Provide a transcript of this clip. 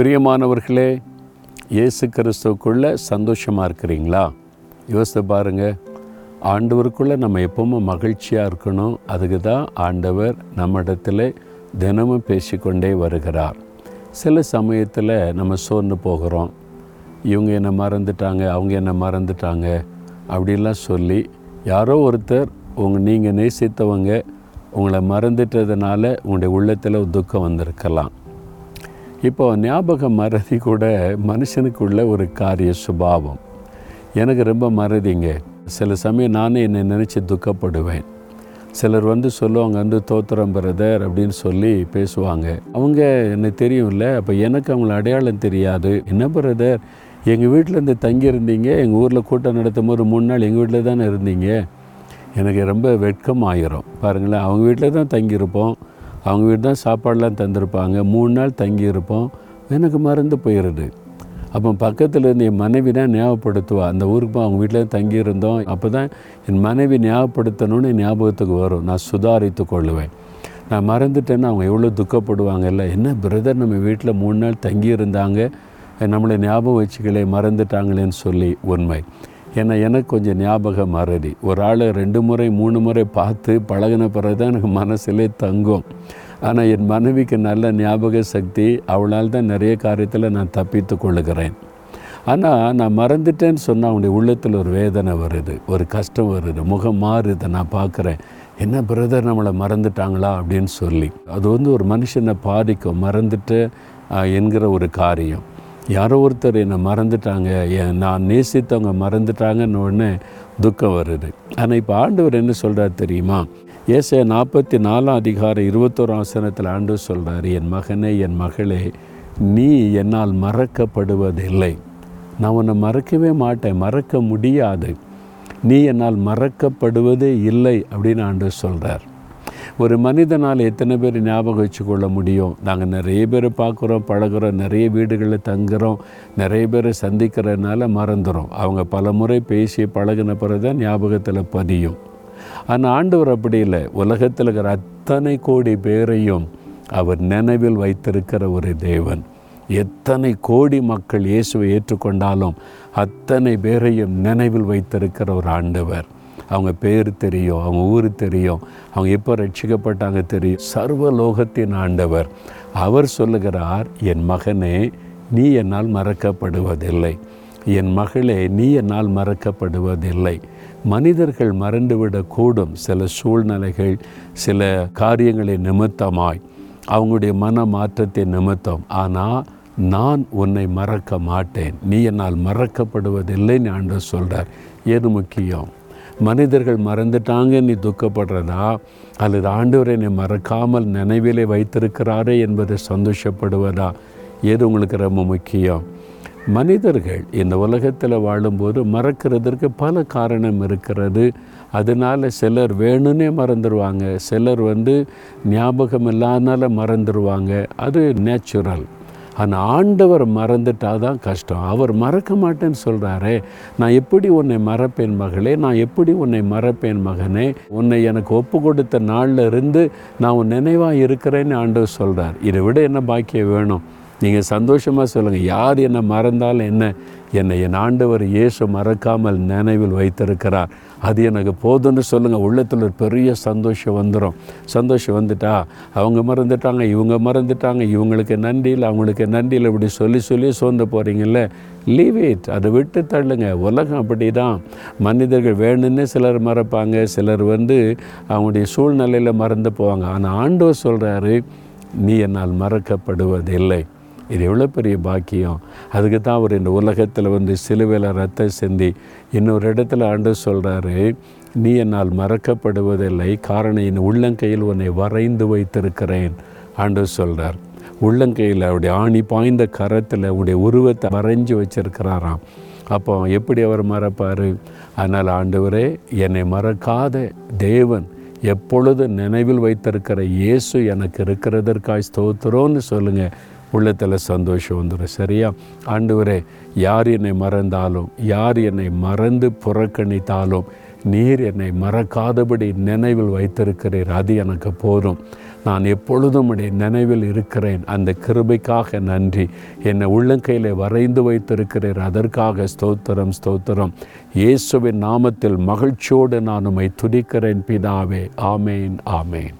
பிரியமானவர்களே இயேசு கிறிஸ்துவுக்குள்ளே சந்தோஷமாக இருக்கிறீங்களா? யோசித்து பாருங்கள் ஆண்டவருக்குள்ளே நம்ம எப்பவுமே மகிழ்ச்சியாக இருக்கணும். அதுக்கு தான் ஆண்டவர் நம்மிடத்தில் தினமும் பேசிக்கொண்டே வருகிறார். சில சமயத்தில் நம்ம சோர்ந்து போகிறோம். இவங்க என்னை மறந்துட்டாங்க அவங்க என்னை மறந்துட்டாங்க அப்படிலாம் சொல்லி யாரோ ஒருத்தர் உங்கள் நீங்கள் நேசித்தவங்க உங்களை மறந்துட்டதுனால உங்களுடைய உள்ளத்தில் துக்கம் வந்திருக்கலாம். இப்போ ஞாபக மறதி கூட மனுஷனுக்குள்ள ஒரு காரிய சுபாவம். எனக்கு ரொம்ப மறதிங்க. சில சமயம் நானே என்னை நினச்சி துக்கப்படுவேன். சிலர் வந்து சொல்லுவாங்க வந்து தோத்திரம் பிரதர் அப்படின்னு சொல்லி பேசுவாங்க. அவங்க எனக்கு தெரியும்ல அப்போ எனக்கு அவங்கள அடையாளம் தெரியாது. என்ன பிரதர் எங்கள் வீட்டில் இருந்து தங்கியிருந்தீங்க? எங்கள் ஊரில் கூட்டம் நடத்தும் போது மூணு நாள் எங்கள் வீட்டில் தானே இருந்தீங்க? எனக்கு ரொம்ப வெட்கம் ஆயிரும் பாருங்களேன் அவங்க வீட்டில் தான் தங்கியிருப்போம். அவங்க வீடு தான் சாப்பாடெலாம் தந்திருப்பாங்க. மூணு நாள் தங்கியிருப்போம். எனக்கு மறந்து போயிடுது. அப்போ பக்கத்தில் இருந்து என் மனைவி தான் ஞாபகப்படுத்துவா. அந்த ஊருக்கு போய் அவங்க வீட்டில் தான் தங்கியிருந்தோம். அப்போ தான் என் மனைவி ஞாபகப்படுத்தணும்னு என் ஞாபகத்துக்கு வரும். நான் சுதாரித்து கொள்ளுவேன். நான் மறந்துட்டேன்னா அவங்க எவ்வளோ துக்கப்படுவாங்கல்ல என்ன பிரதர் நம்ம வீட்டில் மூணு நாள் தங்கியிருந்தாங்க. நம்மளை ஞாபகம் வச்சுக்கலே மறந்துட்டாங்களேன்னு சொல்லி உண்மை. ஏன்னா எனக்கு கொஞ்சம் ஞாபகம் மறதி. ஒரு ஆளை ரெண்டு முறை மூணு முறை பார்த்து பழகின பிறகு தான் எனக்கு மனசிலே தங்கும். ஆனால் என் மனைவிக்கு நல்ல ஞாபக சக்தி அவளால் தான் நிறைய காரியத்தில் நான் தப்பித்து கொள்ளுகிறேன். ஆனால் நான் மறந்துட்டேன்னு சொன்னால் அவனுடைய உள்ளத்தில் ஒரு வேதனை வருது ஒரு கஷ்டம் வருது முகம் மாறுது நான் பார்க்குறேன். என்ன பிரதர் நம்மளை மறந்துட்டாங்களா அப்படின்னு சொல்லி. அது வந்து ஒரு மனுஷனை பாதிக்கும் மறந்துட்டு என்கிற ஒரு காரியம். யாரோ ஒருத்தர் என்னை மறந்துட்டாங்க. என் நான் நேசித்தவங்க மறந்துட்டாங்கன்னு உடனே துக்கம் வருது. ஆனால் இப்போ ஆண்டவர் என்ன சொல்கிறார் தெரியுமா? ஏசே நாற்பத்தி நாலாம் அதிகாரம் இருபத்தோரு ஆசனத்தில் ஆண்டவர் சொல்கிறார் என் மகனே என் மகளே நீ என்னால் மறக்கப்படுவதில்லை. நான் உன்னை மறக்கவே மாட்டேன் மறக்க முடியாது. நீ என்னால் மறக்கப்படுவதே இல்லை அப்படின்னு ஆண்டு சொல்கிறார் ஒரு மனிதனால் எத்தனை பேர் ஞாபகம் வச்சுக்கொள்ள முடியும்? நாங்கள் நிறைய பேர் பார்க்குறோம் பழகுறோம் நிறைய வீடுகளில் தங்குறோம் நிறைய பேரை சந்திக்கிறதுனால மறந்துடும் அவங்க பல முறை பேசி பழகின பிறகு தான் ஞாபகத்தில் பதியும். ஆனால் ஆண்டவர் அப்படி இல்லை. உலகத்தில் இருக்கிற அத்தனை கோடி பேரையும் அவர் நினைவில் வைத்திருக்கிற ஒரு தேவன். எத்தனை கோடி மக்கள் இயேசுவை ஏற்றுக்கொண்டாலும் அத்தனை பேரையும் நினைவில் வைத்திருக்கிற ஒரு ஆண்டவர். அவங்க பேர் தெரியும் அவங்க ஊர் தெரியும் அவங்க எப்போ ரட்சிக்கப்பட்டாங்க தெரியும். சர்வ லோகத்தின் ஆண்டவர். அவர் சொல்லுகிறார் என் மகனே நீ என்னால் மறக்கப்படுவதில்லை. என் மகளே நீ என்னால் மறக்கப்படுவதில்லை. மனிதர்கள் மறந்துவிடக்கூடும். சில சூழ்நிலைகள் சில காரியங்களை நிமித்தமாய். அவங்களுடைய மன மாற்றத்தை நிமித்தம். ஆனால் நான் உன்னை மறக்க மாட்டேன். நீ என்னால் மறக்கப்படுவதில்லைன்னு ஆண்டு சொல்கிறார் எது முக்கியம்? மனிதர்கள் மறந்துட்டாங்க நீ துக்கப்படுறதா? அல்லது ஆண்டவர் நீ மறக்காமல் நினைவிலே வைத்திருக்கிறாரே என்பதை சந்தோஷப்படுவதா? எது உங்களுக்கு ரொம்ப முக்கியம்? மனிதர்கள் இந்த உலகத்தில் வாழும்போது மறக்கிறதற்கு பல காரணம் இருக்கிறது. அதனால் சிலர் வேணும்னே மறந்துடுவாங்க சிலர் வந்து ஞாபகம் இல்லாதனால மறந்துடுவாங்க அது நேச்சுரல் ஆனால் ஆண்டவர் மறந்துட்டால் தான் கஷ்டம். அவர் மறக்க மாட்டேன்னு சொல்கிறாரே நான் எப்படி உன்னை மறப்பேன் மகளே? நான் எப்படி உன்னை மறப்பேன் மகனே? உன்னை எனக்கு ஒப்பு கொடுத்த நாளில் இருந்து நான் உன் நினைவாக இருக்கிறேன்னு ஆண்டவர் சொல்கிறார் இதை விட என்ன பாக்கியம் வேணும்? நீங்கள் சந்தோஷமாக சொல்லுங்கள் யார் என்னை மறந்தாலும் என்ன? என்னை என் ஆண்டவர் இயேசு மறக்காமல் நினைவில் வைத்திருக்கிறார். அது எனக்கு போதும்னு சொல்லுங்கள் உள்ளத்தில் ஒரு பெரிய சந்தோஷம் வந்துடும் சந்தோஷம் வந்துட்டா அவங்க மறந்துட்டாங்க இவங்க மறந்துட்டாங்க இவங்களுக்கு நன்றி இல்லை அவங்களுக்கு நன்றி இல்லை இப்படி சொல்லி சொல்லி சோர்ந்து போகிறீங்கல்ல லீவ் இட் அதை விட்டு தள்ளுங்க. உலகம் அப்படி தான் மனிதர்கள் வேணும்னே சிலர் மறப்பாங்க. சிலர் வந்து அவங்களுடைய சூழ்நிலையில் மறந்து போவாங்க. ஆனால் ஆண்டவர் சொல்கிறாரு நீ என்னால் மறக்கப்படுவதில்லை. இது எவ்வளோ பெரிய பாக்கியம்? அதுக்கு தான் அவர் இந்த உலகத்தில் வந்து சிலுவையில் ரத்தம் சிந்தி இன்னொரு இடத்துல ஆண்டு சொல்கிறாரு நீ என்னால் மறக்கப்படுவதில்லை காரணம் என் உள்ளங்கையில் உன்னை வரைந்து வைத்திருக்கிறேன் ஆண்டு சொல்கிறார் உள்ளங்கையில் அவருடைய ஆணி பாய்ந்த கரத்தில் உடைய உருவத்தை வரைஞ்சி வச்சிருக்கிறாராம். அப்போ எப்படி அவர் மறப்பார்? அதனால் ஆண்டவரே என்னை மறக்காத தேவன் எப்பொழுது நினைவில் வைத்திருக்கிற இயேசு எனக்கு இருக்கிறதற்காய் ஸ்தோத்திரோன்னு சொல்லுங்கள் உள்ளத்தில் சந்தோஷம் வந்துடும் சரியா? ஆண்டவரே யார் என்னை மறந்தாலும் யார் என்னை மறந்து புறக்கணித்தாலும் நீர் என்னை மறக்காதபடி நினைவில் வைத்திருக்கிறீர். அது எனக்கு போதும். நான் எப்பொழுதும் உடைய நினைவில் இருக்கிறேன். அந்த கிருபைக்காக நன்றி. என்னை உள்ளங்கையில் வரைந்து வைத்திருக்கிறீர். அதற்காக ஸ்தோத்திரம் ஸ்தோத்திரம். இயேசுவின் நாமத்தில் மகிழ்ச்சியோடு நான் உம்மை துதிக்கிறேன் பிதாவே. ஆமேன் ஆமேன்.